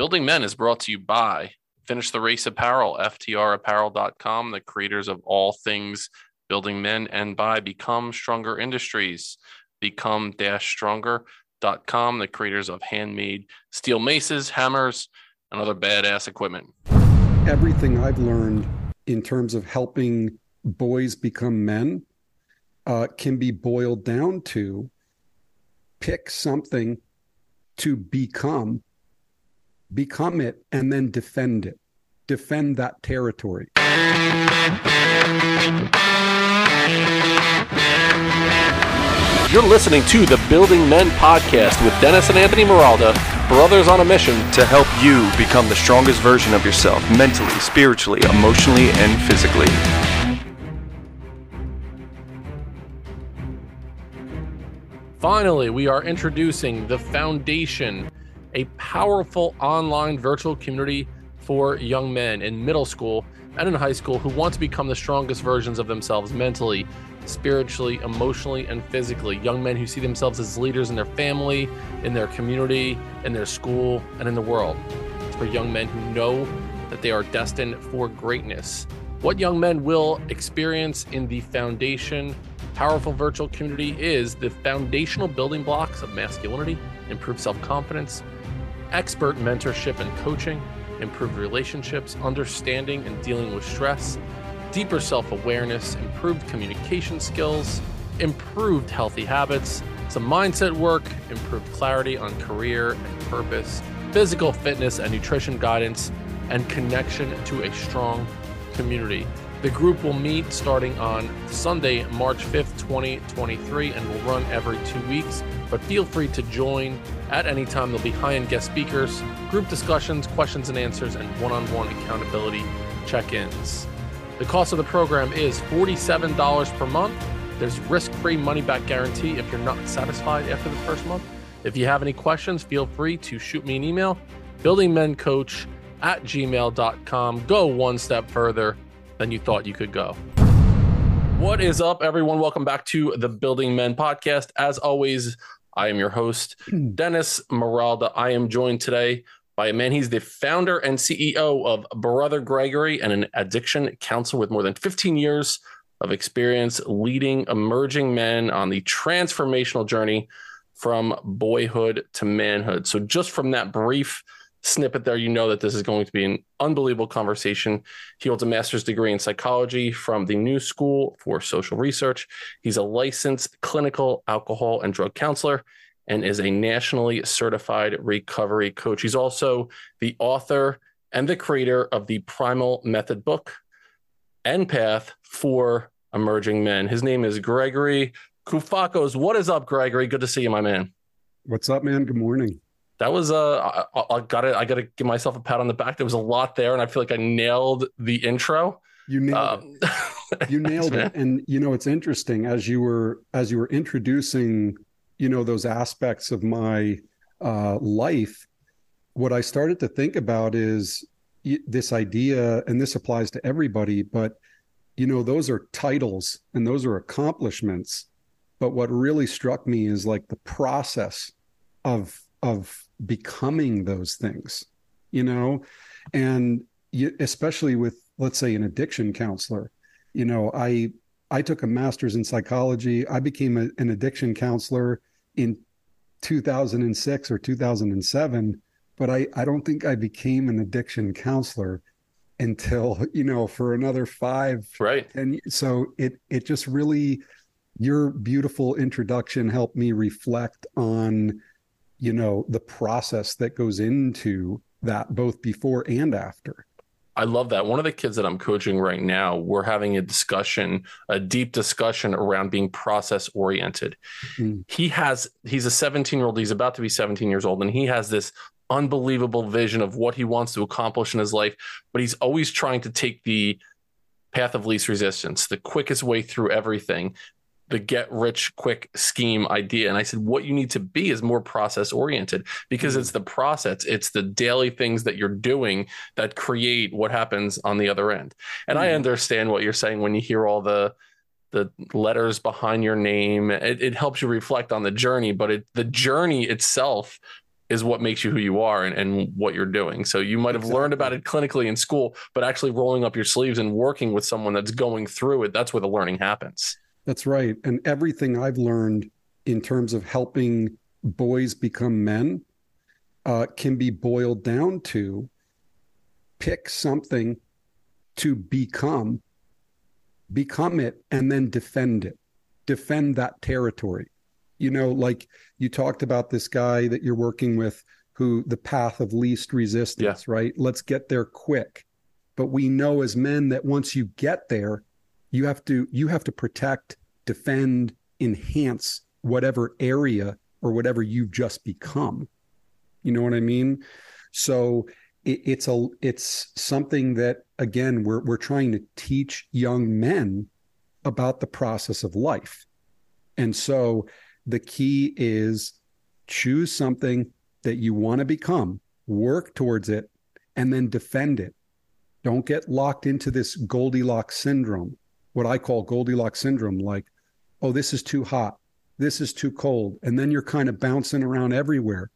Building Men is brought to you by Finish the Race Apparel, FTRapparel.com, the creators of all things building men, and by Become Stronger Industries, become stronger.com, the creators of handmade steel maces, hammers, and other badass equipment. Everything I've learned in terms of helping boys become men uh, can be boiled down to pick something to become become it, and then defend it. Defend that territory. You're listening to the Building Men podcast with Dennis and Anthony Meralda, brothers on a mission to help you become the strongest version of yourself mentally, spiritually, emotionally, and physically. Finally, we are introducing the foundation a powerful online virtual community for young men in middle school and in high school who want to become the strongest versions of themselves mentally, spiritually, emotionally, and physically. Young men who see themselves as leaders in their family, in their community, in their school, and in the world. It's for young men who know that they are destined for greatness. What young men will experience in the Foundation Powerful Virtual Community is the foundational building blocks of masculinity, improved self confidence, expert mentorship and coaching, improved relationships, understanding and dealing with stress, deeper self awareness, improved communication skills, improved healthy habits, some mindset work, improved clarity on career and purpose, physical fitness and nutrition guidance, and connection to a strong community. The group will meet starting on Sunday, March 5th, 2023, and will run every two weeks. But feel free to join at any time. There'll be high end guest speakers, group discussions, questions and answers, and one on one accountability check ins. The cost of the program is $47 per month. There's risk free money back guarantee if you're not satisfied after the first month. If you have any questions, feel free to shoot me an email, buildingmencoach at gmail.com. Go one step further than you thought you could go. What is up, everyone? Welcome back to the Building Men podcast. As always, I am your host, hmm. Dennis Meralda. I am joined today by a man. He's the founder and CEO of Brother Gregory and an addiction counselor with more than 15 years of experience leading emerging men on the transformational journey from boyhood to manhood. So, just from that brief snippet there, you know that this is going to be an unbelievable conversation. He holds a master's degree in psychology from the New School for Social Research. He's a licensed clinical alcohol and drug counselor and is a nationally certified recovery coach. He's also the author and the creator of the Primal Method book and Path for Emerging Men. His name is Gregory Koufakos. What is up, Gregory? Good to see you, my man. What's up, man? Good morning that was uh I, I gotta I gotta give myself a pat on the back. There was a lot there, and I feel like I nailed the intro. You nailed um, it. You nailed it. And you know, it's interesting as you were as you were introducing, you know, those aspects of my uh, life. What I started to think about is this idea, and this applies to everybody, but you know, those are titles and those are accomplishments. But what really struck me is like the process of of becoming those things you know? And you, especially with let's say an addiction counselor you know i i took a master's in psychology. I became a, an addiction counselor in 2006 or 2007 but i i don't think i became an addiction counselor until you know for another five right. and so it it just really your beautiful introduction helped me reflect on you know the process that goes into that both before and after I love that. One of the kids that I'm coaching right now, we're having a discussion, a deep discussion around being process oriented. Mm. He has, he's a 17 year old, he's about to be 17 years old, and he has this unbelievable vision of what he wants to accomplish in his life, but he's always trying to take the path of least resistance, the quickest way through everything the get rich quick scheme idea. And I said, what you need to be is more process oriented because mm-hmm. it's the process, it's the daily things that you're doing that create what happens on the other end. And mm-hmm. I understand what you're saying when you hear all the the letters behind your name. It, it helps you reflect on the journey, but it, the journey itself is what makes you who you are and, and what you're doing. So you might have exactly. learned about it clinically in school, but actually rolling up your sleeves and working with someone that's going through it, that's where the learning happens. That's right. And everything I've learned in terms of helping boys become men uh, can be boiled down to pick something to become, become it, and then defend it, defend that territory. You know, like you talked about this guy that you're working with who the path of least resistance, yeah. right? Let's get there quick. But we know as men that once you get there, you have to you have to protect, defend, enhance whatever area or whatever you've just become. You know what I mean? So it, it's a it's something that again we're we're trying to teach young men about the process of life. And so the key is choose something that you want to become, work towards it, and then defend it. Don't get locked into this Goldilocks syndrome, what I call Goldilocks syndrome, like, oh, this is too hot, this is too cold. And then you're kind of bouncing around everywhere.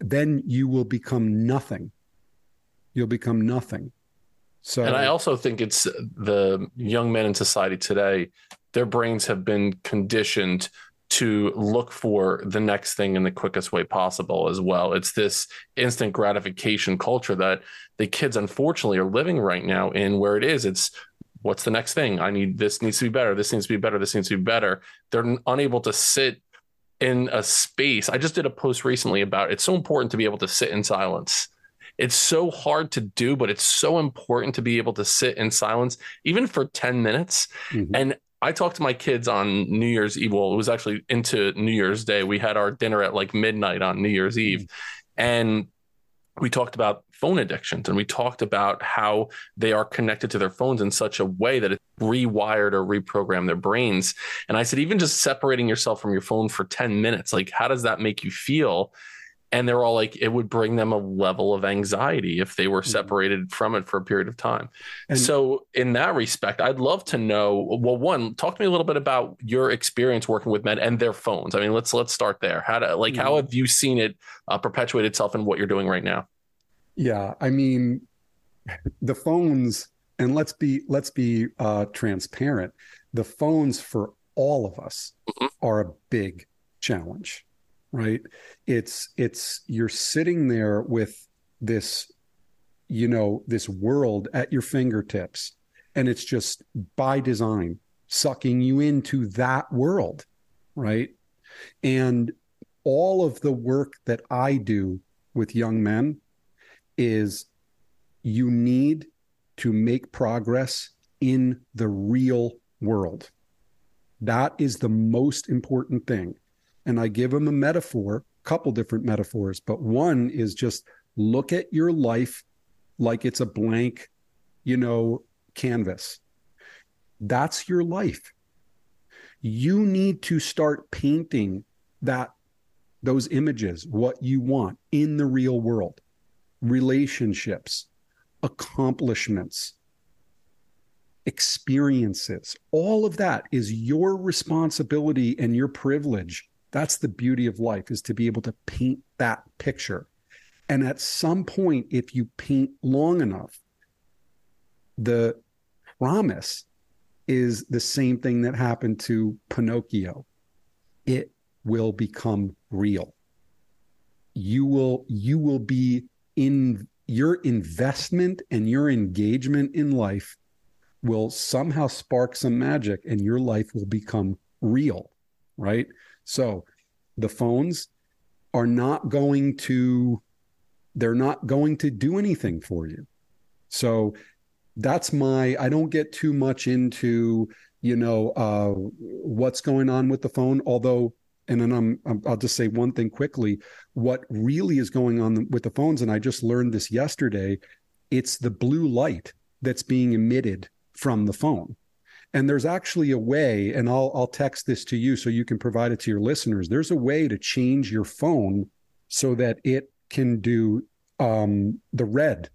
Then you will become nothing. You'll become nothing. So, and I also think it's the young men in society today, their brains have been conditioned to look for the next thing in the quickest way possible as well. It's this instant gratification culture that the kids unfortunately are living right now in where it is it's what's the next thing? I need this needs to be better. This needs to be better. This needs to be better. They're unable to sit in a space. I just did a post recently about it's so important to be able to sit in silence. It's so hard to do, but it's so important to be able to sit in silence, even for 10 minutes. Mm-hmm. And I talked to my kids on New Year's Eve. Well, it was actually into New Year's Day. We had our dinner at like midnight on New Year's Eve. Mm-hmm. And we talked about phone addictions and we talked about how they are connected to their phones in such a way that it rewired or reprogrammed their brains. And I said, even just separating yourself from your phone for 10 minutes, like, how does that make you feel? And they're all like, it would bring them a level of anxiety if they were mm-hmm. separated from it for a period of time. And so, in that respect, I'd love to know. Well, one, talk to me a little bit about your experience working with men and their phones. I mean, let's let's start there. How to like, how mm-hmm. have you seen it uh, perpetuate itself in what you're doing right now? Yeah, I mean, the phones, and let's be let's be uh, transparent. The phones for all of us mm-hmm. are a big challenge, right? It's it's you're sitting there with this, you know, this world at your fingertips, and it's just by design sucking you into that world, right? And all of the work that I do with young men is you need to make progress in the real world. That is the most important thing. And I give them a metaphor, a couple different metaphors, but one is just look at your life like it's a blank, you know, canvas. That's your life. You need to start painting that those images, what you want in the real world relationships, accomplishments, experiences. All of that is your responsibility and your privilege. That's the beauty of life is to be able to paint that picture. And at some point, if you paint long enough, the promise is the same thing that happened to Pinocchio. It will become real. You will you will be in your investment and your engagement in life will somehow spark some magic and your life will become real, right? So the phones are not going to they're not going to do anything for you. So that's my I don't get too much into, you know, uh what's going on with the phone although and then I'm, I'm I'll just say one thing quickly. What really is going on with the phones, and I just learned this yesterday, it's the blue light that's being emitted from the phone. And there's actually a way, and I'll I'll text this to you so you can provide it to your listeners. There's a way to change your phone so that it can do um, the red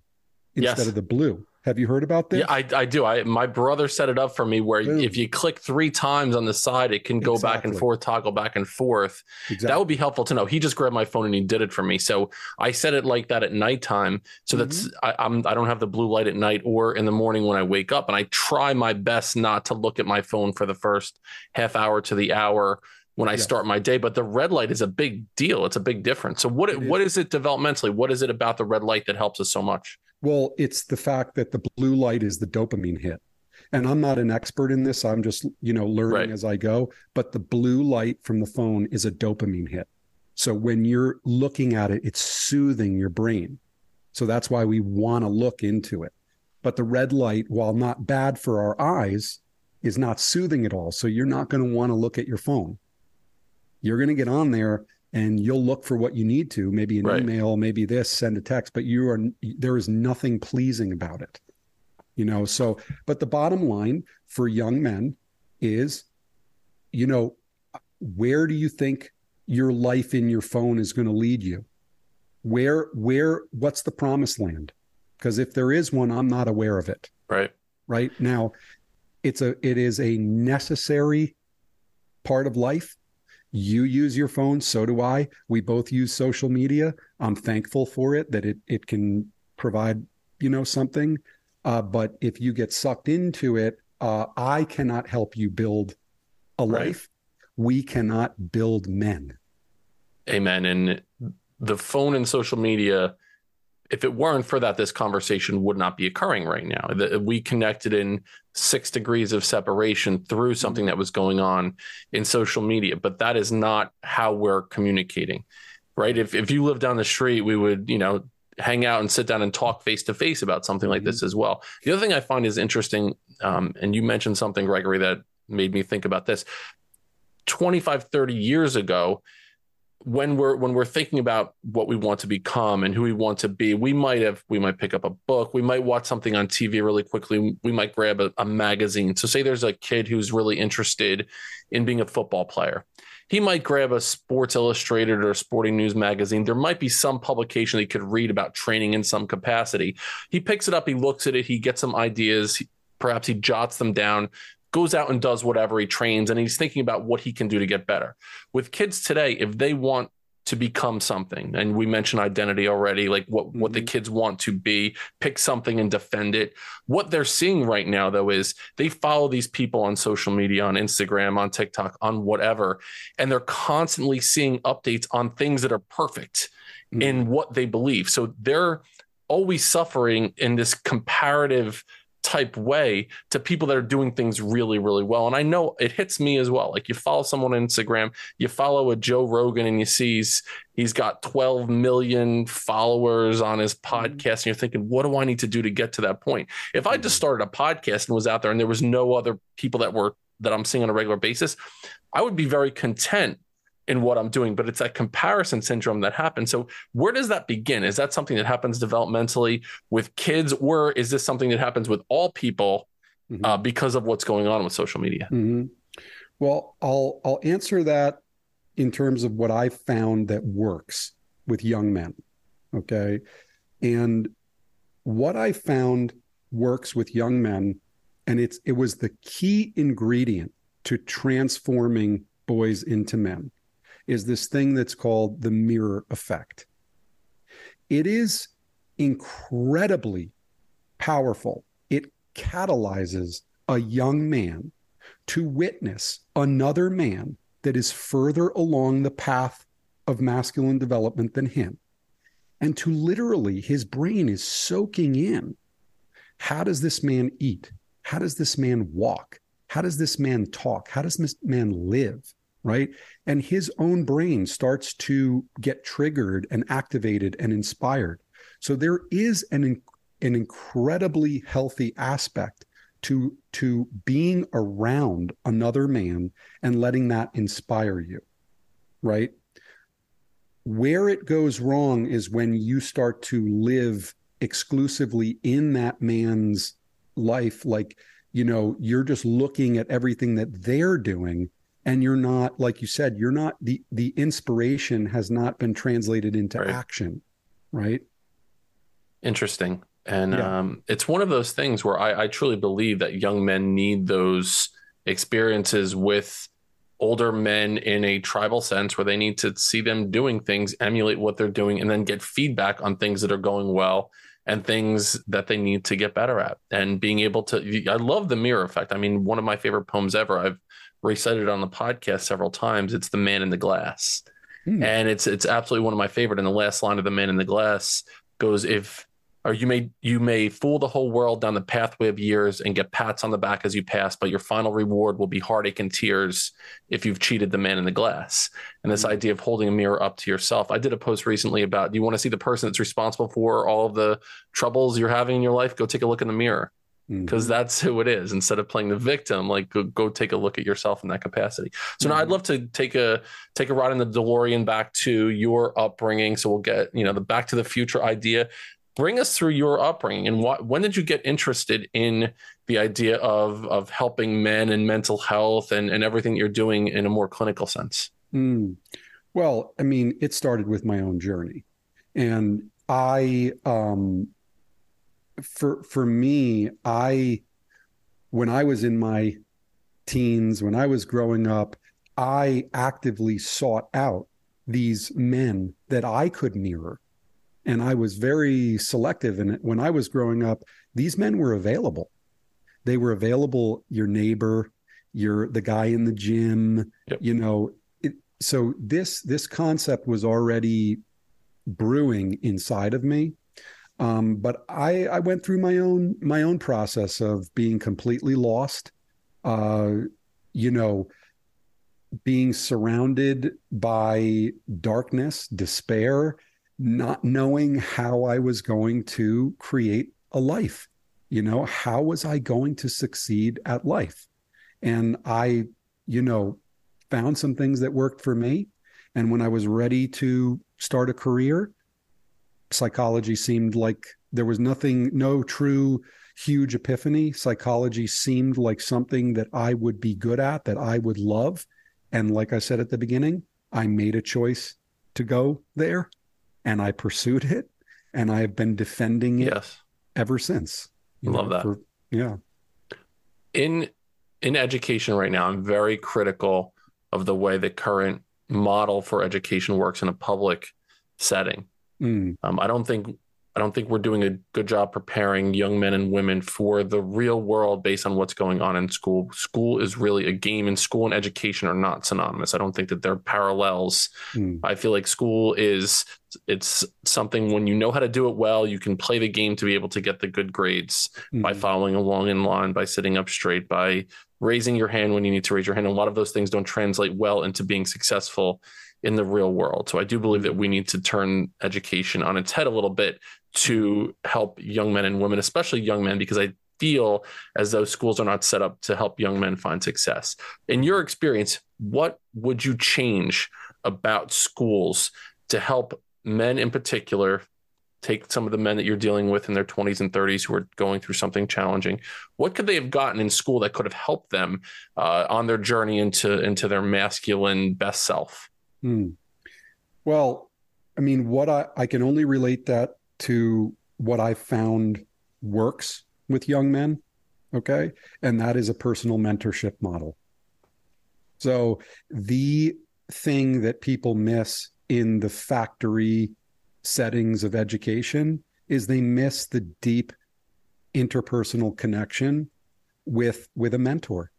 instead yes. of the blue. Have you heard about this? Yeah, I, I do. I my brother set it up for me where Boom. if you click three times on the side, it can go exactly. back and forth, toggle back and forth. Exactly. That would be helpful to know. He just grabbed my phone and he did it for me. So I set it like that at nighttime. So mm-hmm. that's I, I'm I don't have the blue light at night or in the morning when I wake up. And I try my best not to look at my phone for the first half hour to the hour when I yes. start my day. But the red light is a big deal. It's a big difference. So what what is it developmentally? What is it about the red light that helps us so much? Well, it's the fact that the blue light is the dopamine hit. And I'm not an expert in this. I'm just, you know, learning right. as I go. But the blue light from the phone is a dopamine hit. So when you're looking at it, it's soothing your brain. So that's why we want to look into it. But the red light, while not bad for our eyes, is not soothing at all. So you're not going to want to look at your phone. You're going to get on there and you'll look for what you need to maybe an right. email maybe this send a text but you are there is nothing pleasing about it you know? So but the bottom line for young men is you know where do you think your life in your phone is going to lead you? Where where what's the promised land? Because if there is one i'm not aware of it. Right. Right? Now it's a it is a necessary part of life you use your phone so do i. We both use social media. I'm thankful for it that it it can provide you know something. Uh, but if you get sucked into it uh, i cannot help you build a right. life. We cannot build men. Amen. And the phone and social media if it weren't for that, this conversation would not be occurring right now. We connected in six degrees of separation through something that was going on in social media, but that is not how we're communicating, right? If if you live down the street, we would, you know, hang out and sit down and talk face to face about something like this mm-hmm. as well. The other thing I find is interesting, um, and you mentioned something, Gregory, that made me think about this. 25, 30 years ago, when we're when we're thinking about what we want to become and who we want to be we might have we might pick up a book. We might watch something on tv really quickly. We might grab a, a, magazine. So say there's a kid who's really interested in being a football player. He might grab a sports illustrated or sporting news magazine. There might be some publication he could read about training in some capacity. He picks it up he looks at it he gets some ideas perhaps he jots them down goes out and does whatever he trains and he's thinking about what he can do to get better. With kids today, if they want to become something and we mentioned identity already like what mm-hmm. what the mm-hmm. kids want to be pick something and defend it what they're seeing right now though is they follow these people on social media on Instagram on TikTok on whatever and they're constantly seeing updates on things that are perfect mm-hmm. in what they believe so they're always suffering in this comparative type way to people that are doing things really, really well. And I know it hits me as well. Like you follow someone on Instagram, you follow a Joe Rogan and you see he's, he's got 12 million followers on his mm-hmm. podcast. And you're thinking, what do I need to do to get to that point? If I just mm-hmm. started a podcast and was out there and there was no other people that were that I'm seeing on a regular basis, I would be very content in what I'm doing, but it's that comparison syndrome that happens. So, where does that begin? Is that something that happens developmentally with kids, or is this something that happens with all people mm-hmm. uh, because of what's going on with social media? Mm-hmm. Well, I'll I'll answer that in terms of what I found that works with young men. Okay, and what I found works with young men, and it's it was the key ingredient to transforming boys into men is this thing that's called the mirror effect. It is incredibly powerful. It catalyzes a young man to witness another man that is further along the path of masculine development than him. And to literally, his brain is soaking in how does this man eat? How does this man walk? How does this man talk? How does this man live? Right? And his own brain starts to get triggered and activated and inspired. So there is an an incredibly healthy aspect to to being around another man and letting that inspire you, right? Where it goes wrong is when you start to live exclusively in that man's life like you know you're just looking at everything that they're doing and you're not like you said you're not the the inspiration has not been translated into right. action right interesting And yeah. um, it's one of those things where I, I truly believe that young men need those experiences with older men in a tribal sense where they need to see them doing things, emulate what they're doing, and then get feedback on things that are going well and things that they need to get better at. And being able to, I love the mirror effect. I mean, one of my favorite poems ever. I've recited on the podcast several times. It's the man in the glass. Hmm. And it's it's absolutely one of my favorite. And the last line of the man in the glass goes, if or you may you may fool the whole world down the pathway of years and get pats on the back as you pass but your final reward will be heartache and tears if you've cheated the man in the glass and this mm-hmm. idea of holding a mirror up to yourself i did a post recently about do you want to see the person that's responsible for all of the troubles you're having in your life go take a look in the mirror because mm-hmm. that's who it is instead of playing the victim like go, go take a look at yourself in that capacity so mm-hmm. now i'd love to take a take a ride in the delorean back to your upbringing so we'll get you know the back to the future idea bring us through your upbringing and what when did you get interested in the idea of of helping men and mental health and and everything you're doing in a more clinical sense mm. well i mean it started with my own journey and i um for for me i when i was in my teens when i was growing up i actively sought out these men that i could mirror and I was very selective in it. When I was growing up, these men were available. They were available. Your neighbor, your the guy in the gym. Yep. You know, it, so this this concept was already brewing inside of me. Um, but I I went through my own my own process of being completely lost. Uh, you know, being surrounded by darkness, despair not knowing how I was going to create a life. You know, how was I going to succeed at life? And I, you know, found some things that worked for me. And when I was ready to start a career, psychology seemed like there was nothing, no true huge epiphany. Psychology seemed like something that I would be good at, that I would love. And like I said at the beginning, I made a choice to go there and I pursued it and I have been defending it yes. ever since. Love know, that. For, yeah. In in education right now, I'm very critical of the way the current model for education works in a public setting. Mm. Um, I don't think I don't think we're doing a good job preparing young men and women for the real world based on what's going on in school. School is really a game, and school and education are not synonymous. I don't think that they're parallels. Mm. I feel like school is it's something when you know how to do it well, you can play the game to be able to get the good grades mm. by following along in line, by sitting up straight, by raising your hand when you need to raise your hand. And a lot of those things don't translate well into being successful in the real world. So I do believe that we need to turn education on its head a little bit to help young men and women, especially young men, because I feel as though schools are not set up to help young men find success. In your experience, what would you change about schools to help men in particular take some of the men that you're dealing with in their 20s and 30s who are going through something challenging what could they have gotten in school that could have helped them uh, on their journey into into their masculine best self Hmm. Well, I mean, what I, I can only relate that to what I found works with young men. Okay. And that is a personal mentorship model. So the thing that people miss in the factory settings of education is they miss the deep interpersonal connection with with a mentor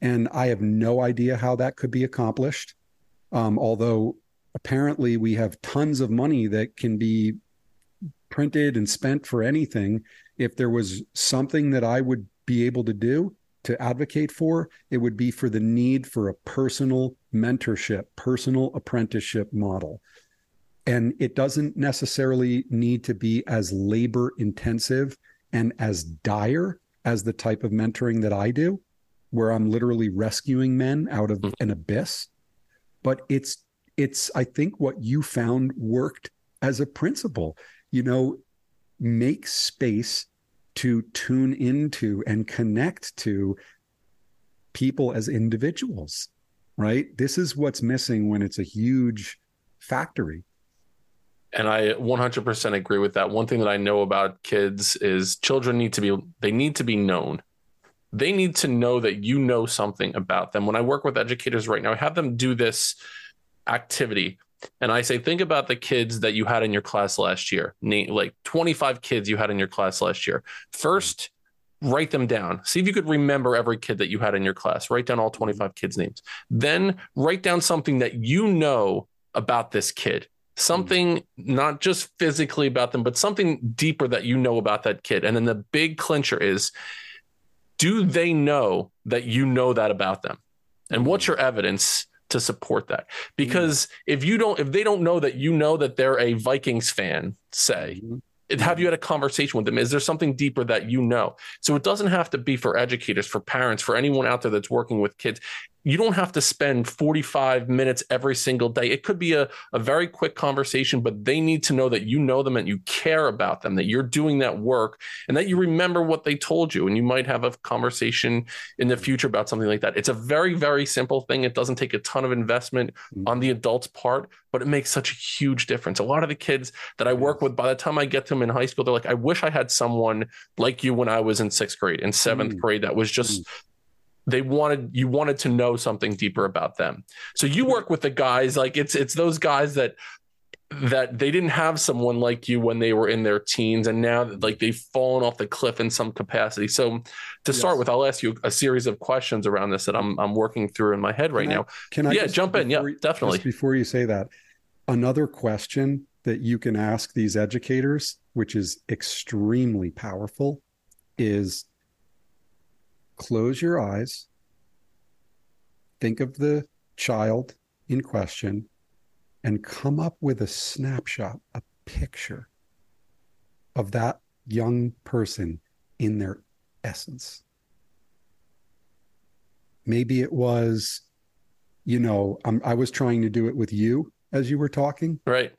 and i have no idea how that could be accomplished um, although apparently we have tons of money that can be printed and spent for anything. If there was something that I would be able to do to advocate for, it would be for the need for a personal mentorship, personal apprenticeship model. And it doesn't necessarily need to be as labor intensive and as dire as the type of mentoring that I do, where I'm literally rescuing men out of an abyss but it's it's i think what you found worked as a principle you know make space to tune into and connect to people as individuals right this is what's missing when it's a huge factory And I 100% agree with that. One thing that I know about kids is children need to be they need to be known. They need to know that you know something about them. When I work with educators right now, I have them do this activity and I say, think about the kids that you had in your class last year, like 25 kids you had in your class last year. First, write them down. See if you could remember every kid that you had in your class. Write down all mm-hmm. 25 kids' names. Then write down something that you know about this kid. Something mm-hmm. not just physically about them, but something deeper that you know about that kid. And then the big clincher is do they know that you know that about them? And what's your evidence to support that? Because if you don't, if they don't know that you know that they're a Vikings fan, say, mm-hmm. have you had a conversation with them? Is there something deeper that you know? So it doesn't have to be for educators for parents for anyone out there that's working with kids you don't have to spend 45 minutes every single day. It could be a, a very quick conversation, but they need to know that you know them and you care about them, that you're doing that work and that you remember what they told you. And you might have a conversation in the future about something like that. It's a very, very simple thing. It doesn't take a ton of investment mm-hmm. on the adult's part, but it makes such a huge difference. A lot of the kids that I work with, by the time I get to them in high school, they're like, I wish I had someone like you when I was in sixth grade and 7th mm-hmm. grade that was just mm-hmm they wanted you wanted to know something deeper about them. So you work with the guys like it's it's those guys that that they didn't have someone like you when they were in their teens and now like they've fallen off the cliff in some capacity. So to yes. start with i'll ask you a series of questions around this that i'm, I'm working through in my head right can now. I, can i yeah jump in. Yeah definitely. before you say that another question that you can ask these educators which is extremely powerful is close your eyes, think of the child in question, and come up with a snapshot, a picture of that young person in their essence. Maybe it was, you know, I'm, I was trying to do it with you as you were talking. Right.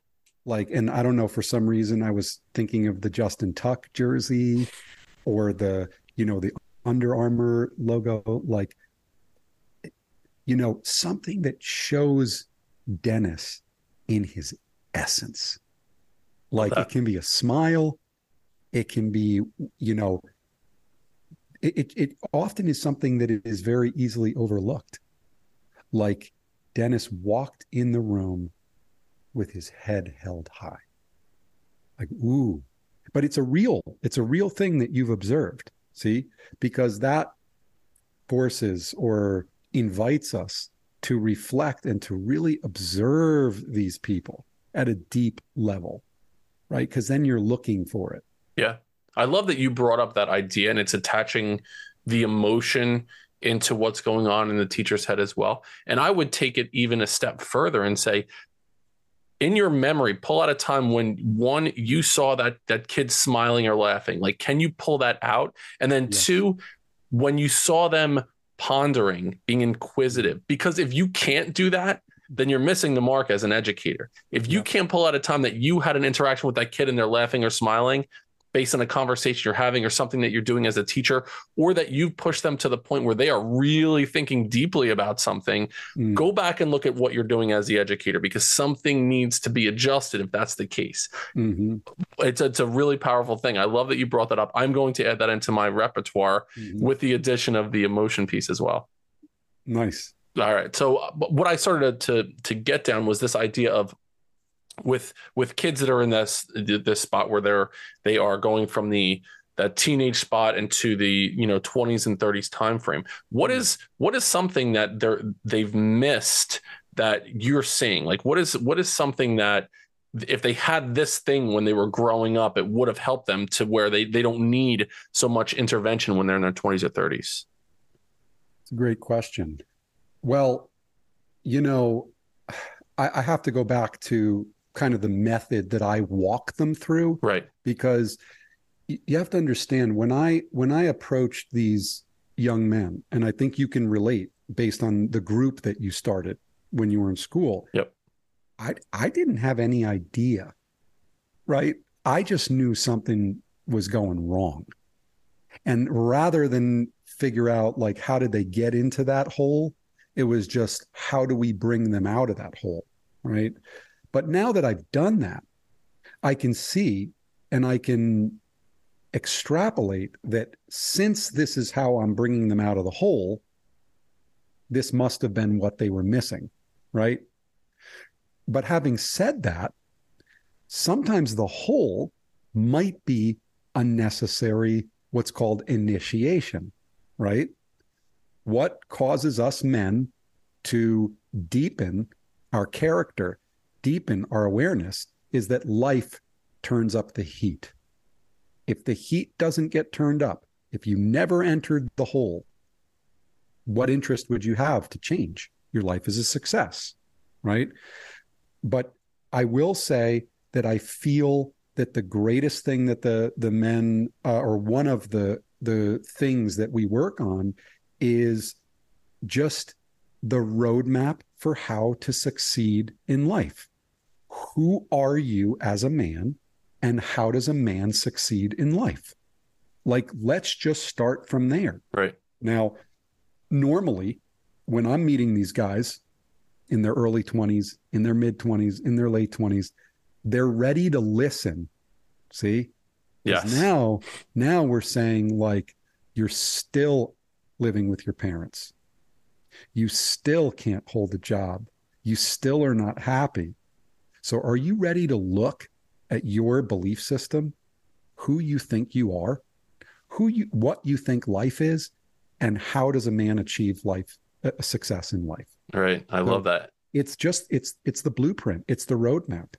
Like, and I don't know, for some reason, I was thinking of the Justin Tuck jersey or the, you know, the under Armour logo, like, you know, something that shows Dennis in his essence. Like it can be a smile, it can be, you know, it, it, it often is something that is very easily overlooked. Like Dennis walked in the room with his head held high. Like, ooh, but it's a real, it's a real thing that you've observed. See, because that forces or invites us to reflect and to really observe these people at a deep level, right? Because then you're looking for it. Yeah. I love that you brought up that idea and it's attaching the emotion into what's going on in the teacher's head as well. And I would take it even a step further and say in your memory pull out a time when one you saw that that kid smiling or laughing like can you pull that out and then yes. two when you saw them pondering being inquisitive because if you can't do that then you're missing the mark as an educator if you yeah. can't pull out a time that you had an interaction with that kid and they're laughing or smiling based on a conversation you're having or something that you're doing as a teacher, or that you've pushed them to the point where they are really thinking deeply about something, mm. go back and look at what you're doing as the educator because something needs to be adjusted if that's the case. Mm-hmm. It's, it's a really powerful thing. I love that you brought that up. I'm going to add that into my repertoire mm-hmm. with the addition of the emotion piece as well. Nice. All right. So uh, what I started to to get down was this idea of with with kids that are in this this spot where they're they are going from the that teenage spot into the you know 20s and 30s time frame what is what is something that they're they've missed that you're seeing? Like what is what is something that if they had this thing when they were growing up it would have helped them to where they they don't need so much intervention when they're in their 20s or 30s it's a great question. Well you know I, I have to go back to kind of the method that I walk them through. Right. Because you have to understand when I when I approach these young men, and I think you can relate based on the group that you started when you were in school. Yep. I I didn't have any idea. Right. I just knew something was going wrong. And rather than figure out like how did they get into that hole, it was just how do we bring them out of that hole? Right. But now that I've done that, I can see and I can extrapolate that since this is how I'm bringing them out of the hole, this must have been what they were missing, right? But having said that, sometimes the hole might be unnecessary, what's called initiation, right? What causes us men to deepen our character, deepen our awareness, is that life turns up the heat. If the heat doesn't get turned up, if you never entered the hole, what interest would you have to change? Your life is a success, right? But I will say that I feel that the greatest thing that the the men uh, or one of the the things that we work on is just the roadmap for how to succeed in life. Who are you as a man, and how does a man succeed in life? Like, let's just start from there. Right. Now, normally, when I'm meeting these guys in their early 20s, in their mid 20s, in their late 20s, they're ready to listen. See? Yes. Now, now we're saying like you're still living with your parents. You still can't hold a job. You still are not happy. So are you ready to look at your belief system, who you think you are, who you what you think life is, and how does a man achieve life a success in life? Right. I so love that. It's just it's it's the blueprint. It's the roadmap.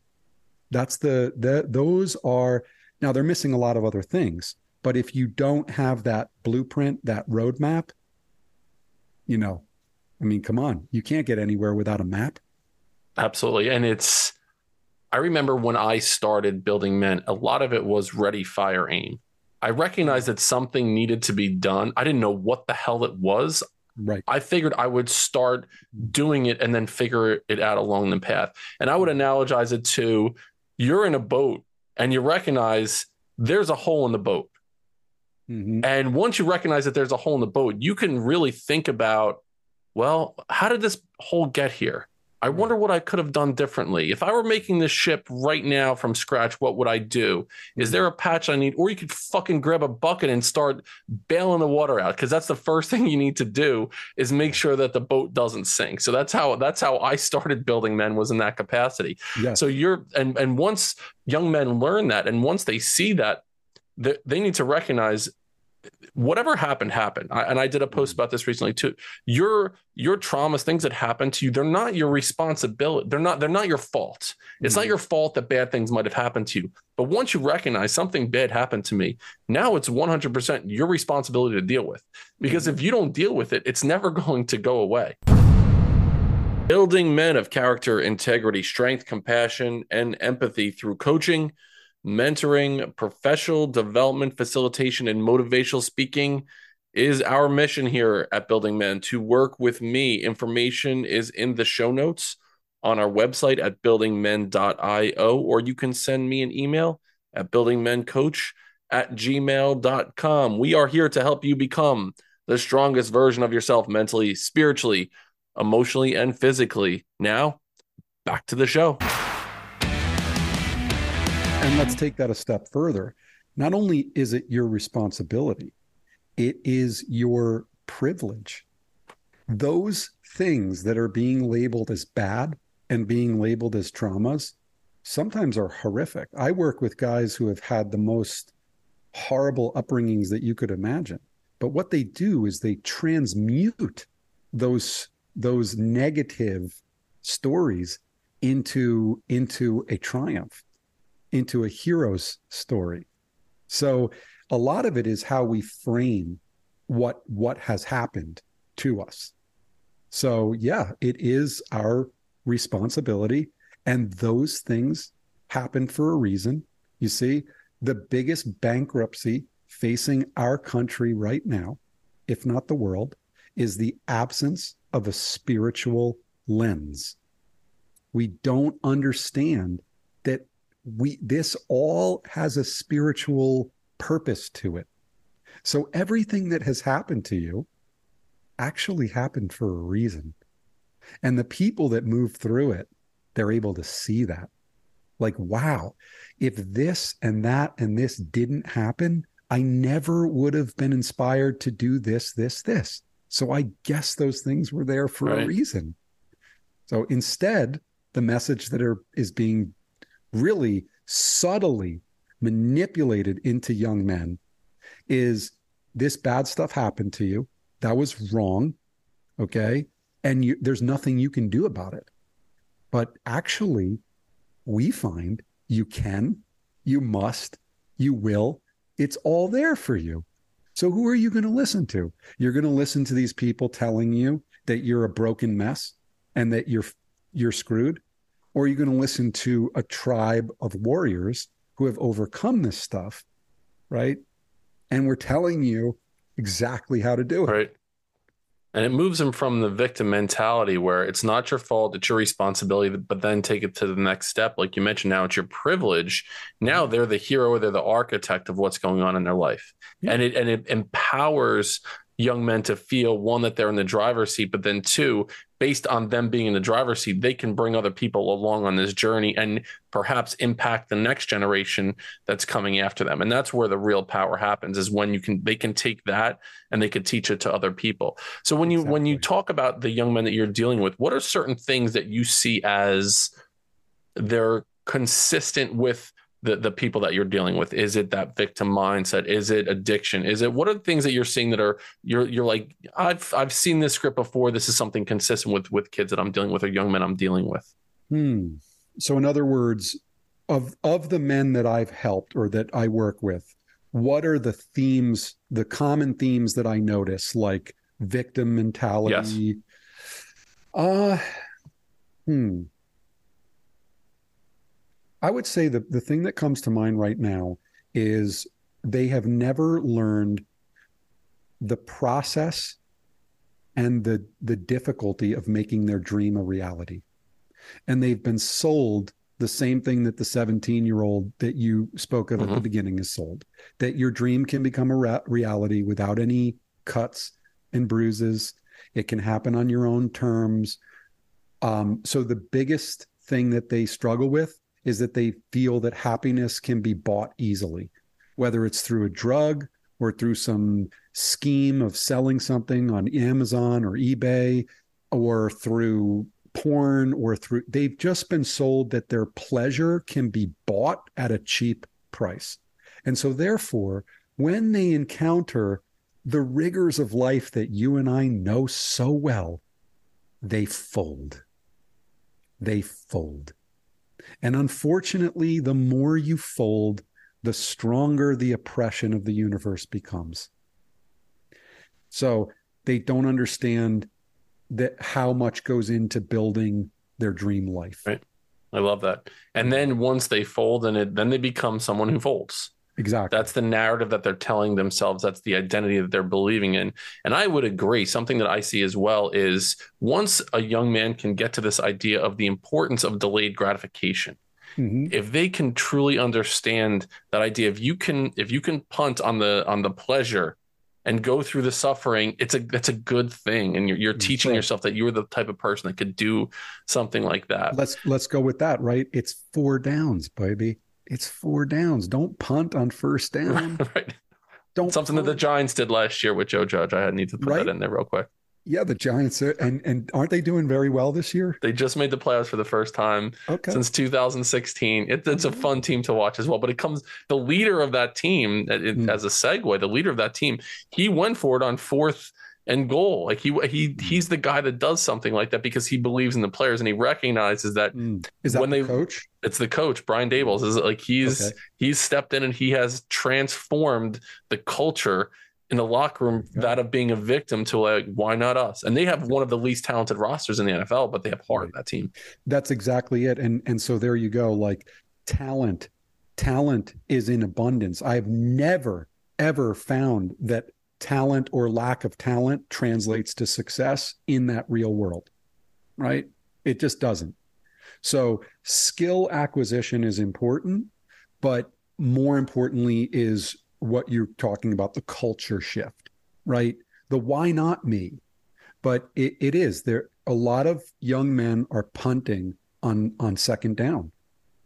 That's the the those are now they're missing a lot of other things. But if you don't have that blueprint, that roadmap, you know, I mean, come on, you can't get anywhere without a map. Absolutely. And it's I remember when I started building men, a lot of it was ready, fire, aim. I recognized that something needed to be done. I didn't know what the hell it was. Right. I figured I would start doing it and then figure it out along the path. And I would analogize it to you're in a boat and you recognize there's a hole in the boat. Mm-hmm. And once you recognize that there's a hole in the boat, you can really think about, well, how did this hole get here? I wonder what I could have done differently. If I were making this ship right now from scratch, what would I do? Is mm-hmm. there a patch I need? Or you could fucking grab a bucket and start bailing the water out because that's the first thing you need to do is make sure that the boat doesn't sink. So that's how that's how I started building men was in that capacity. Yeah. So you're and and once young men learn that and once they see that, they, they need to recognize whatever happened happened I, and i did a post mm-hmm. about this recently too your your traumas things that happen to you they're not your responsibility they're not they're not your fault it's mm-hmm. not your fault that bad things might have happened to you but once you recognize something bad happened to me now it's 100% your responsibility to deal with because mm-hmm. if you don't deal with it it's never going to go away building men of character integrity strength compassion and empathy through coaching mentoring, professional development, facilitation, and motivational speaking is our mission here at Building Men to work with me. Information is in the show notes on our website at buildingmen.io, or you can send me an email at buildingmencoach at gmail.com. We are here to help you become the strongest version of yourself mentally, spiritually, emotionally, and physically. Now, back to the show. And let's take that a step further. Not only is it your responsibility, it is your privilege. Those things that are being labeled as bad and being labeled as traumas sometimes are horrific. I work with guys who have had the most horrible upbringings that you could imagine. But what they do is they transmute those those negative stories into into a triumph into a hero's story. So a lot of it is how we frame what what has happened to us. So yeah, it is our responsibility and those things happen for a reason. You see, the biggest bankruptcy facing our country right now, if not the world, is the absence of a spiritual lens. We don't understand we this all has a spiritual purpose to it. So everything that has happened to you actually happened for a reason. And the people that move through it, they're able to see that. like wow if this and that and this didn't happen i never would have been inspired to do this this this so i guess those things were there for Right. a reason so instead the message that are is being really subtly manipulated into young men is this bad stuff happened to you. That was wrong. Okay? And you, there's nothing you can do about it. But actually we find you can you must you will. It's all there for you. So who are you going to listen to? You're going to listen to these people telling you that you're a broken mess and that you're you're screwed or are you going to listen to a tribe of warriors who have overcome this stuff right and we're telling you exactly how to do it Right. And it moves them from the victim mentality where it's not your fault, it's your responsibility, but then take it to the next step. Like you mentioned, now it's your privilege. Now they're the hero, they're the architect of what's going on in their life. Yeah. And it and it empowers young men to feel one, that they're in the driver's seat, but then two, based on them being in the driver's seat, they can bring other people along on this journey and perhaps impact the next generation that's coming after them. And that's where the real power happens is when you can they can take that and they can teach it to other people. So when you when you talk about the young men that you're dealing with, what are certain things that you see as they're consistent with the the people that you're dealing with? Is it that victim mindset? Is it addiction? Is it what are the things that you're seeing that are you're you're like I've I've seen this script before. This is something consistent with with kids that I'm dealing with or young men I'm dealing with. Hmm. So, in other words, of of the men that I've helped or that I work with, what are the themes, the common themes that I notice, like victim mentality? yes. Uh hmm. I would say the the thing that comes to mind right now is they have never learned the process and the the difficulty of making their dream a reality. And they've been sold the same thing that the 17 year old that you spoke of at the Mhm. beginning is sold that your dream can become a ra- reality without any cuts and bruises. It can happen on your own terms. Um, so the biggest thing that they struggle with is that they feel that happiness can be bought easily whether it's through a drug or through some scheme of selling something on amazon or ebay or through porn or through they've just been sold that their pleasure can be bought at a cheap price. And so therefore, when they encounter the rigors of life that you and I know so well, they fold. They fold. And unfortunately, the more you fold, the stronger the oppression of the universe becomes. So they don't understand that how much goes into building their dream life. Right. I love that. And then once they fold and it then they become someone who folds. Exactly. That's the narrative that they're telling themselves. That's the identity that they're believing in. And I would agree. Something that I see as well is once a young man can get to this idea of the importance of delayed gratification, Mhm. if they can truly understand that idea, if you can, if you can punt on the on the pleasure and go through the suffering, it's a that's a good thing. And you're you're teaching yourself that you're the type of person that could do something like that. Let's let's go with that, right? It's four downs, baby. It's four downs. Don't punt on first down. right. Don't Something that the. Giants did last year with Joe Judge. I need to put Right. that in there real quick. yeah, the Giants are, and and aren't they doing very well this year? They just made the playoffs for the first time Okay. since 2016. It, it's a fun team to watch as well. But it comes the leader of that team it- it- Mm. as a segue. The leader of that team, he went for it on fourth and goal. Like he he Mm. he's the guy that does something like that because he believes in the players and he recognizes that Mm. Is that when the they- coach? it's the coach Brian Daboll is like he's Okay. he's stepped in and he has transformed the culture in the locker room Yeah. that of being a victim to like why not us and they have one of the least talented rosters in the NFL but they have heart in that team That's exactly it. And and so there you go. Like talent, talent is in abundance. I've never ever found that talent or lack of talent translates to success in that real world. Right? It just doesn't. So skill acquisition is important, but more importantly is what you're talking about the culture shift, right? The why not me? But it, it is there a lot of young men are punting on on second down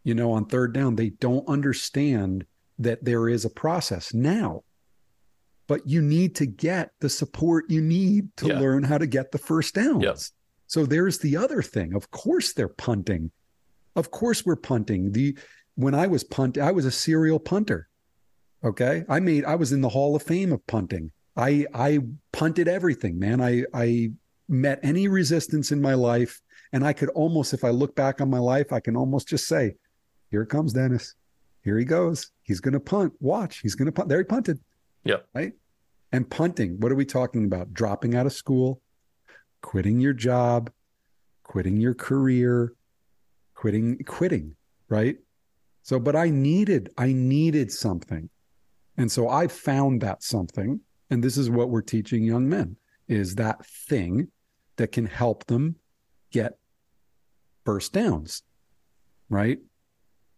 you know, on third down. They don't understand that there is a process now. But you need to get the support you need to Yeah. learn how to get the first downs. Yep. So there's the other thing. Of course they're punting. Of course we're punting. The when I was punt, I was a serial punter. Okay. I made I was in the Hall of Fame of punting. I I punted everything, man. I I met any resistance in my life. And I could almost, if I look back on my life, I can almost just say, here comes Dennis. Here he goes. He's gonna punt. Watch, he's gonna punt. There he punted. Yep. Right. And punting, what are we talking about? Dropping out of school, quitting your job, quitting your career, quitting, quitting, right? So, but I needed, I needed something. And so I found that something. And this is what we're teaching young men is that thing that can help them get first downs, right?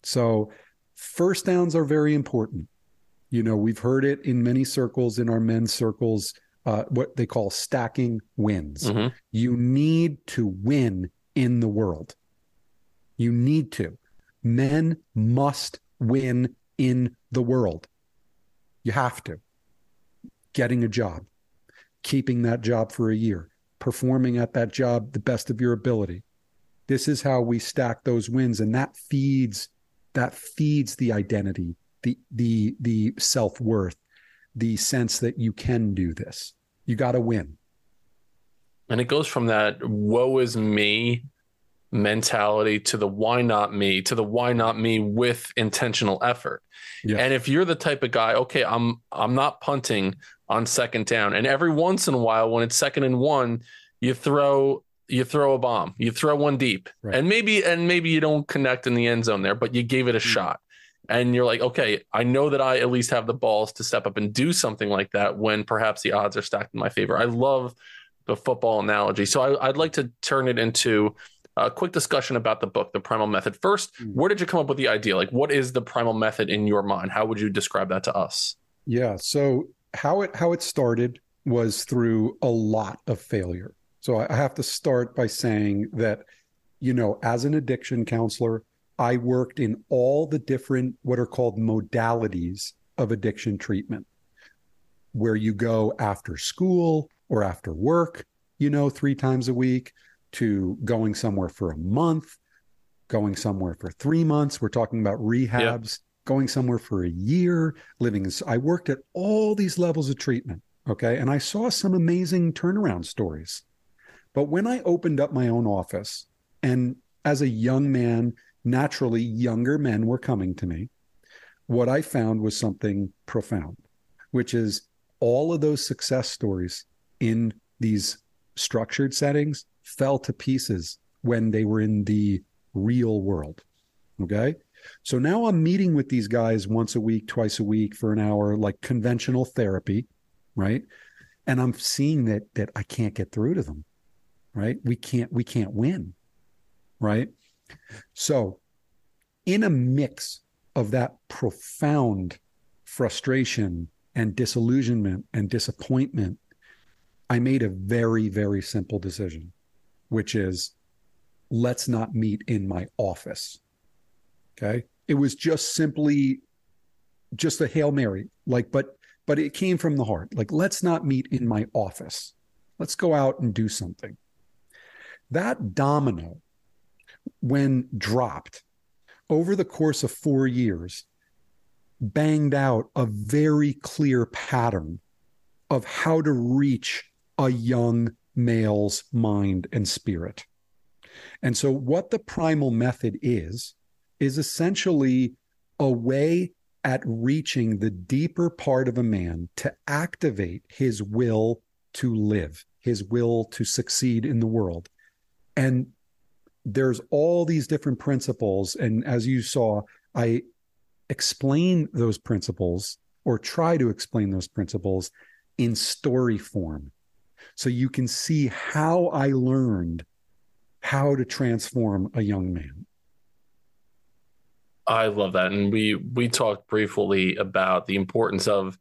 So first downs are very important. You know, we've heard it in many circles, in our men's circles, uh, what they call stacking wins. Mhm. You need to win in the world. You need to. Men must win in the world. You have to. Getting a job, keeping that job for a year, performing at that job the best of your ability. This is how we stack those wins, and that feeds that feeds the identity, the the the self worth, the sense that you can do this. You got to win. And it goes from that woe is me mentality to the why not me to the why not me with intentional effort. Yeah. And if you're the type of guy, okay, I'm I'm not punting on second down. And every once in a while when it's second and one, you throw you throw a bomb. You throw one deep. Right. And maybe and maybe you don't connect in the end zone there, but you gave it a Mhm. shot. And you're like, okay, I know that I at least have the balls to step up and do something like that when perhaps the odds are stacked in my favor. I love the football analogy. So I, I'd like to turn it into a quick discussion about the book, The Primal Method. First, Mm. where did you come up with the idea? Like, what is the primal method in your mind? How would you describe that to us? Yeah. So how it how it started was through a lot of failure. So I have to start by saying that, you know, as an addiction counselor, I worked in all the different what are called modalities of addiction treatment, where you go after school or after work, you know, three times a week, to going somewhere for a month, going somewhere for three months. We're talking about rehabs, going somewhere for a year, living. I worked at all these levels of treatment. Okay. And I saw some amazing turnaround stories. But when I opened up my own office, and as a young man, naturally younger men were coming to me, what I found was something profound, which is all of those success stories in these structured settings fell to pieces when they were in the real world. Okay. So now I'm meeting with these guys once a week, twice a week for an hour, like conventional therapy, right? And I'm seeing that that I can't get through to them, right? We can't we can't win, right? So, in a mix of that profound frustration and disillusionment and disappointment, I made a very very simple decision, which is let's not meet in my office. Okay. It was just simply just a Hail Mary. Like, but but it came from the heart. Like, let's not meet in my office. Let's go out and do something. That domino, when dropped over the course of four years, banged out a very clear pattern of how to reach a young male's mind and spirit. And so, what the primal method is, is essentially a way at reaching the deeper part of a man to activate his will to live, his will to succeed in the world. And there's all these different principles. And as you saw, I explain those principles or try to explain those principles in story form. So you can see how I learned how to transform a young man. I love that. And we we talked briefly about the importance of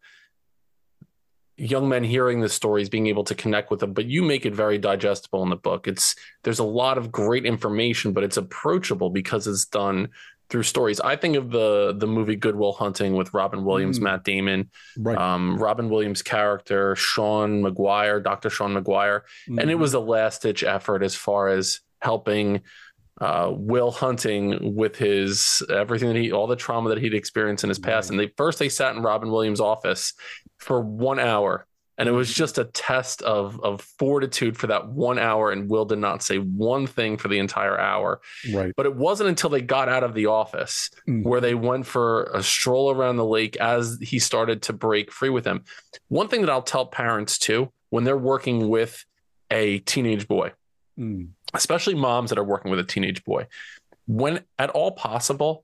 young men hearing the stories, being able to connect with them, but you make it very digestible in the book. It's there's a lot of great information, but it's approachable because it's done through stories. I think of the the movie Good Will Hunting with Robin Williams, Mm. Matt Damon, Right. um, Robin Williams' character, Sean Maguire, Dr. Sean Maguire, and it Mhm. was a last ditch effort as far as helping uh, Will Hunting with his everything that he, all the trauma that he'd experienced in his past. Right. And they first they sat in Robin Williams' office for one hour, and it was just a test of of fortitude for that one hour. And Will did not say one thing for the entire hour. right. But it wasn't until they got out of the office Mm. where they went for a stroll around the lake as he started to break free with him. One thing that I'll tell parents too when they're working with a teenage boy, Mm. Especially moms that are working with a teenage boy, when at all possible,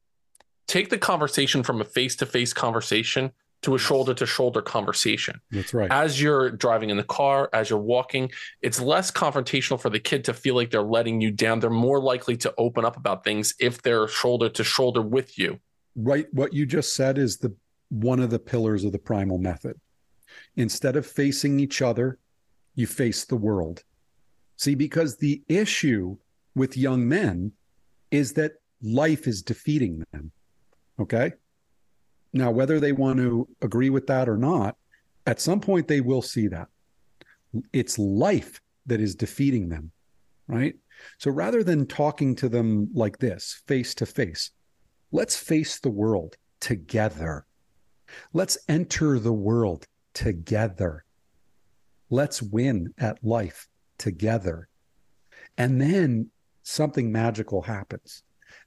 take the conversation from a face to face conversation to a shoulder to shoulder conversation That's right. as you're driving in the car, as you're walking, it's less confrontational for the kid to feel like they're letting you down. They're more likely to open up about things if they're shoulder to shoulder with you. right what you just said is the one of the pillars of the primal method instead of facing each other you face the world see because the issue with young men is that life is defeating them okay now whether they want to agree with that or not at some point they will see that it's life that is defeating them right so rather than talking to them like this face to face Let's face the world together. Let's enter the world together. Let's win at life together. And then something magical happens.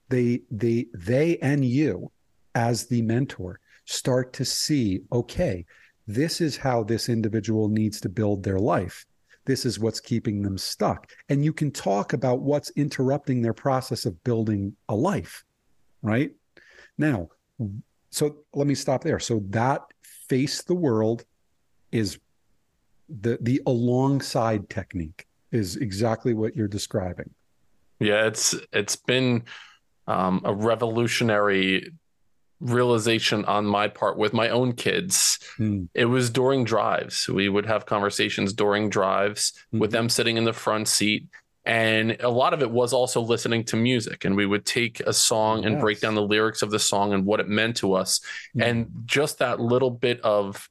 They they they and you as the mentor start to see okay, this is how this individual needs to build their life. This is what's keeping them stuck. And you can talk about what's interrupting their process of building a life right? Now, so let me stop there. So that face the world is the the alongside technique is exactly what you're describing. Yeah, it's it's been um, a revolutionary realization on my part with my own kids. Hmm. It was during drives. We would have conversations during drives with Mhm. them sitting in the front seat. And a lot of it was also listening to music. And we would take a song and break down the lyrics of the song and what it meant to us. And just that little bit of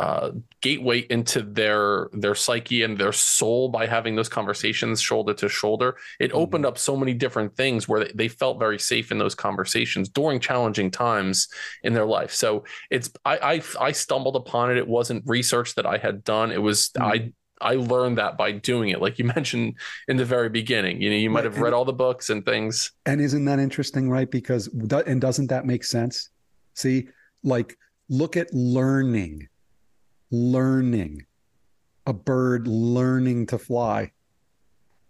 uh, gateway into their their psyche and their soul by having those conversations shoulder to shoulder, it opened up so many different things where they, they felt very safe in those conversations during challenging times in their life. So it's I I, I stumbled upon it. It wasn't research that I had done. It was I I learned that by doing it. Like you mentioned in the very beginning, you know, you might have read all the books and things. And isn't that interesting, right? Because and doesn't that make sense? See, like look at learning, learning, a bird learning to fly,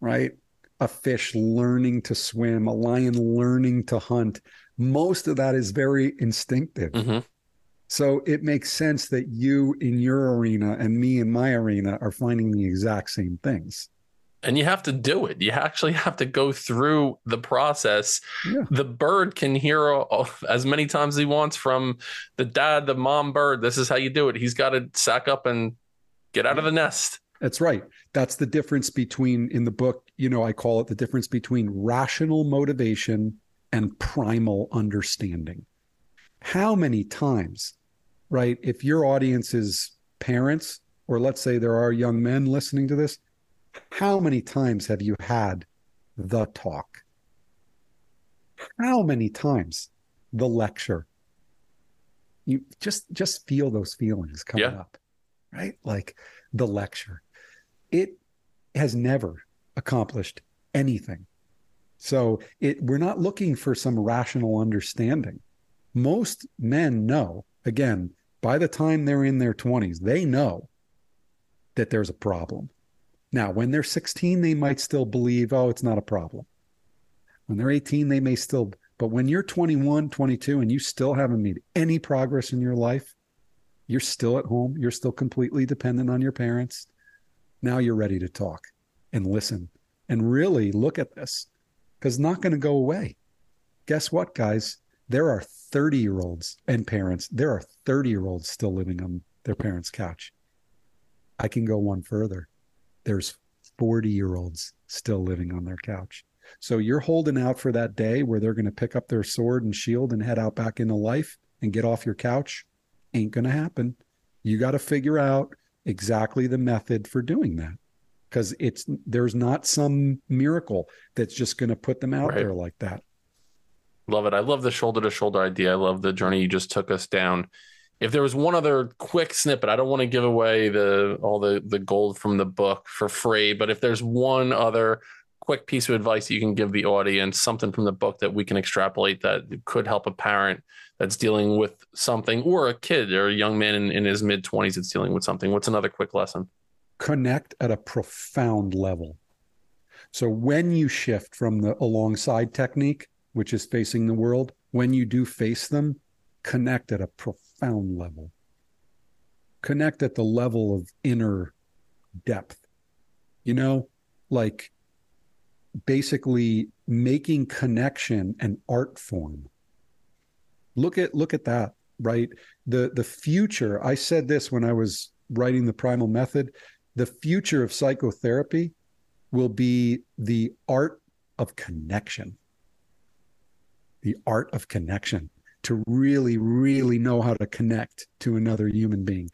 right? A fish learning to swim, a lion learning to hunt. Most of that is very instinctive. Mhm. So it makes sense that you in your arena and me in my arena are finding the exact same things. And you have to do it. You actually have to go through the process. Yeah. The bird can hear as many times as he wants from the dad, the mom bird. This is how you do it. He's got to sack up and get out of the nest. That's right. That's the difference between, in the book, you know, I call it the difference between rational motivation and primal understanding. How many times, right? If your audience is parents, or let's say there are young men listening to this, how many times have you had the talk? How many times the lecture? You just just feel those feelings coming Yeah. up, right? Like the lecture. It has never accomplished anything. So it we're not looking for some rational understanding. Most men know, again, by the time they're in their 20s, they know that there's a problem. Now, when they're 16, they might still believe, oh, it's not a problem. When they're 18, they may still, but when you're 21, 22, and you still haven't made any progress in your life, you're still at home, you're still completely dependent on your parents. Now you're ready to talk and listen and really look at this because it's not going to go away. Guess what, guys? There are 30 year olds and parents, there are 30 year olds still living on their parents' couch. I can go one further. There's 40 year olds still living on their couch. So you're holding out for that day where they're going to pick up their sword and shield and head out back into life and get off your couch. Ain't going to happen. You got to figure out exactly the method for doing that because it's there's not some miracle that's just going to put them out right. there like that. Love it. I love the shoulder to shoulder idea. I love the journey you just took us down. If there was one other quick snippet, I don't want to give away the all the the gold from the book for free, but if there's one other quick piece of advice you can give the audience, something from the book that we can extrapolate that could help a parent that's dealing with something, or a kid or a young man in, in his mid 20s that's dealing with something, what's another quick lesson? Connect at a profound level. So when you shift from the alongside technique which is facing the world, when you do face them, connect at a profound level. Connect at the level of inner depth. You know, like basically making connection an art form. Look at look at that, right? The the future, I said this when I was writing the primal method, the future of psychotherapy will be the art of connection the art of connection to really, really know how to connect to another human being.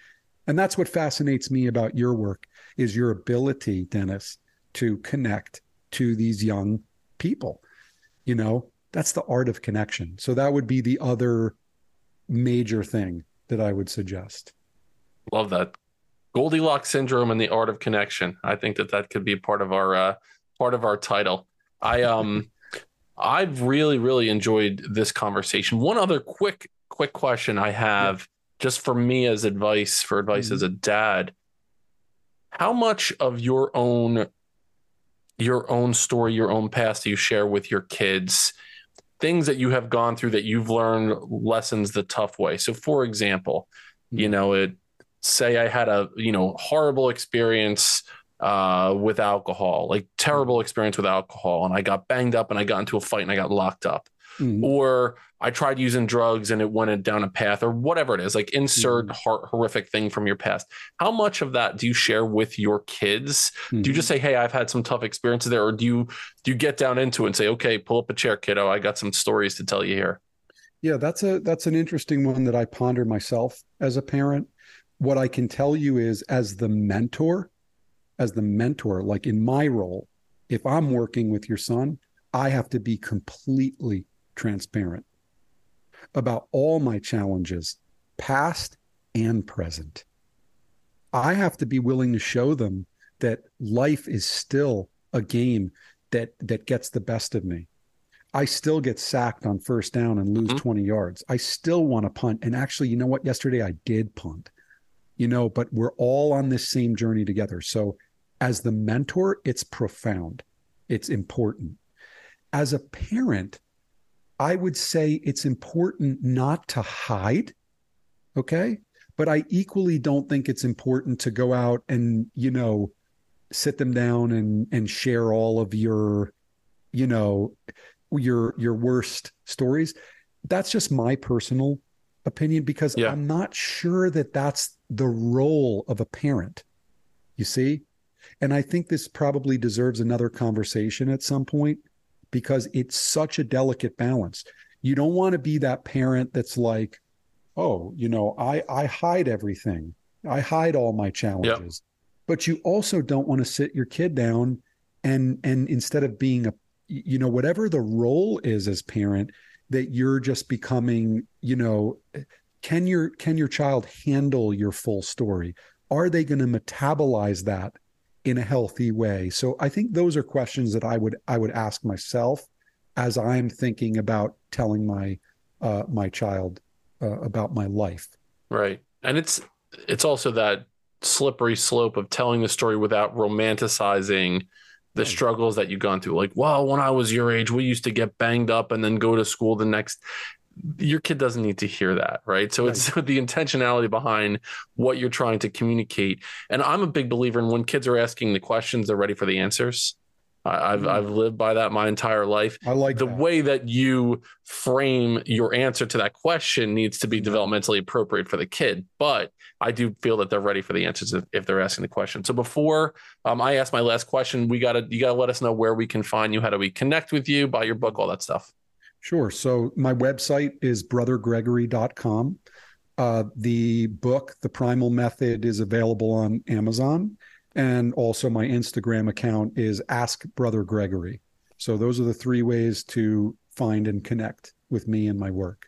And that's what fascinates me about your work is your ability, Dennis, to connect to these young people. You know, that's the art of connection. So that would be the other major thing that I would suggest. Love that. Goldilocks syndrome and the art of connection. I think that that could be part of our uh, part of our title. I um I've really, really enjoyed this conversation. One other quick, quick question I have, yeah. just for me as advice, for advice mm-hmm. as a dad. How much of your own, your own story, your own past, do you share with your kids? Things that you have gone through that you've learned lessons the tough way. So, for example, mm-hmm. you know, it say I had a you know horrible experience uh, with alcohol, like terrible experience with alcohol, and I got banged up and I got into a fight and I got locked up. Mm-hmm. Or I tried using drugs and it went down a path, or whatever it is. Like insert mm-hmm. horrific thing from your past. How much of that do you share with your kids? Mm-hmm. Do you just say, "Hey, I've had some tough experiences there," or do you do you get down into it and say, "Okay, pull up a chair, kiddo. I got some stories to tell you here." Yeah, that's a that's an interesting one that I ponder myself as a parent. What I can tell you is, as the mentor, as the mentor, like in my role, if I'm working with your son, I have to be completely transparent about all my challenges, past and present. I have to be willing to show them that life is still a game that that gets the best of me. I still get sacked on first down and lose mm-hmm. 20 yards. I still want to punt. And actually, you know what? Yesterday I did punt. You know, but we're all on this same journey together. So as the mentor, it's profound, it's important. As a parent, I would say it's important not to hide. Okay. But I equally don't think it's important to go out and, you know, sit them down and and share all of your, you know, your your worst stories. That's just my personal opinion because yeah. I'm not sure that that's the role of a parent. You see? And I think this probably deserves another conversation at some point because it's such a delicate balance. You don't want to be that parent that's like, oh, you know, I I hide everything. I hide all my challenges. Yep. But you also don't want to sit your kid down and and instead of being a you know whatever the role is as parent that you're just becoming, you know, can your can your child handle your full story? Are they going to metabolize that in a healthy way? So I think those are questions that I would I would ask myself as I'm thinking about telling my uh, my child uh, about my life. Right, and it's it's also that slippery slope of telling the story without romanticizing the struggles that you've gone through. Like, well, when I was your age, we used to get banged up and then go to school the next your kid doesn't need to hear that, right? So right. it's the intentionality behind what you're trying to communicate. And I'm a big believer in when kids are asking the questions, they're ready for the answers. I, have mm. I've lived by that my entire life. I like the that. way that you frame your answer to that question needs to be developmentally appropriate for the kid. But I do feel that they're ready for the answers if, if they're asking the question. So before um, I ask my last question, we gotta you gotta let us know where we can find you. How do we connect with you? Buy your book, all that stuff. Sure. So my website is brothergregory.com. Uh, the book, The Primal Method, is available on Amazon. And also, my Instagram account is Ask Brother Gregory. So, those are the three ways to find and connect with me and my work.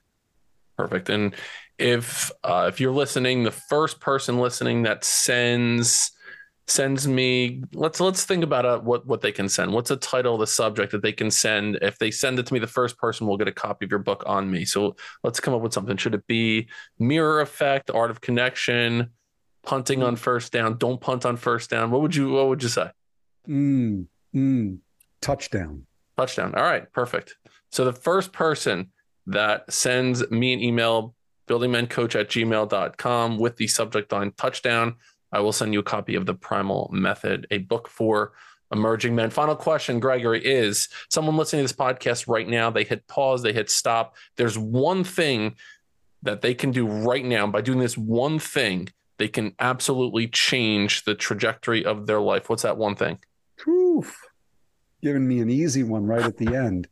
Perfect. And if uh, if you're listening, the first person listening that sends sends me let's let's think about uh, what what they can send. What's the title the subject that they can send? If they send it to me the first person will get a copy of your book on me. So let's come up with something. Should it be mirror effect art of connection punting on first down? Don't punt on first down. What would you what would you say? Mm, mm, touchdown. Touchdown. All right. Perfect. So the first person that sends me an email buildingmencoach at gmail.com with the subject line touchdown I will send you a copy of The Primal Method, a book for emerging men. Final question, Gregory, is someone listening to this podcast right now, they hit pause, they hit stop. There's one thing that they can do right now by doing this one thing, they can absolutely change the trajectory of their life. What's that one thing? Oof. Giving me an easy one right at the end.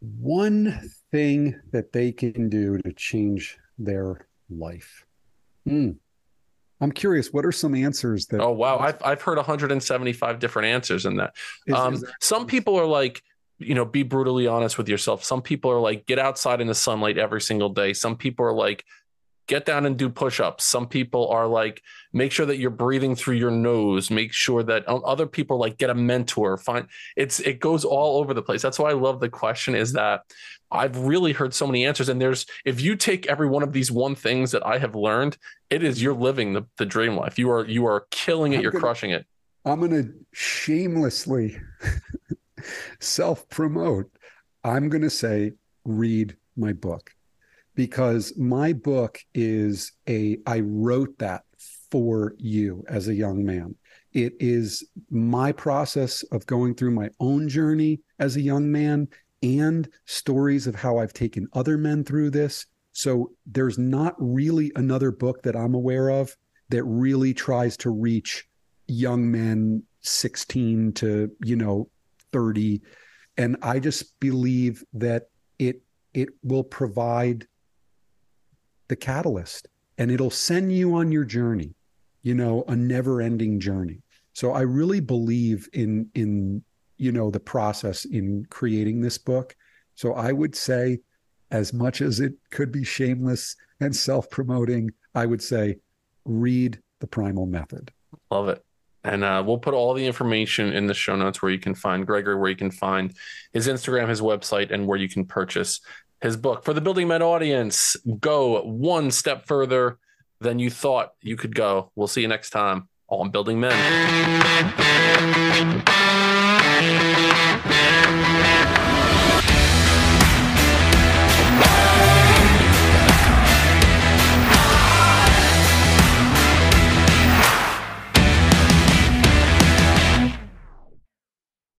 One thing that they can do to change their life. Hmm. I'm curious, what are some answers that? Oh wow, I've I've heard 175 different answers in that. Is, um, is some people are like, you know, be brutally honest with yourself. Some people are like, get outside in the sunlight every single day. Some people are like, get down and do push-ups. Some people are like, make sure that you're breathing through your nose. Make sure that um, other people like get a mentor. Find it's it goes all over the place. That's why I love the question. Is that I've really heard so many answers. And there's, if you take every one of these one things that I have learned, it is you're living the, the dream life. You are, you are killing it. I'm you're gonna, crushing it. I'm going to shamelessly self promote. I'm going to say, read my book because my book is a, I wrote that for you as a young man. It is my process of going through my own journey as a young man and stories of how I've taken other men through this. So there's not really another book that I'm aware of that really tries to reach young men 16 to, you know, 30 and I just believe that it it will provide the catalyst and it'll send you on your journey, you know, a never-ending journey. So I really believe in in you know the process in creating this book. So i would say as much as it could be shameless and self-promoting i would say read the primal method. Love it. And uh, we'll put all the information in the show notes where you can find gregory where you can find his instagram his website and where you can purchase his book. For the building men audience go one step further than you thought you could go. We'll see you next time on building men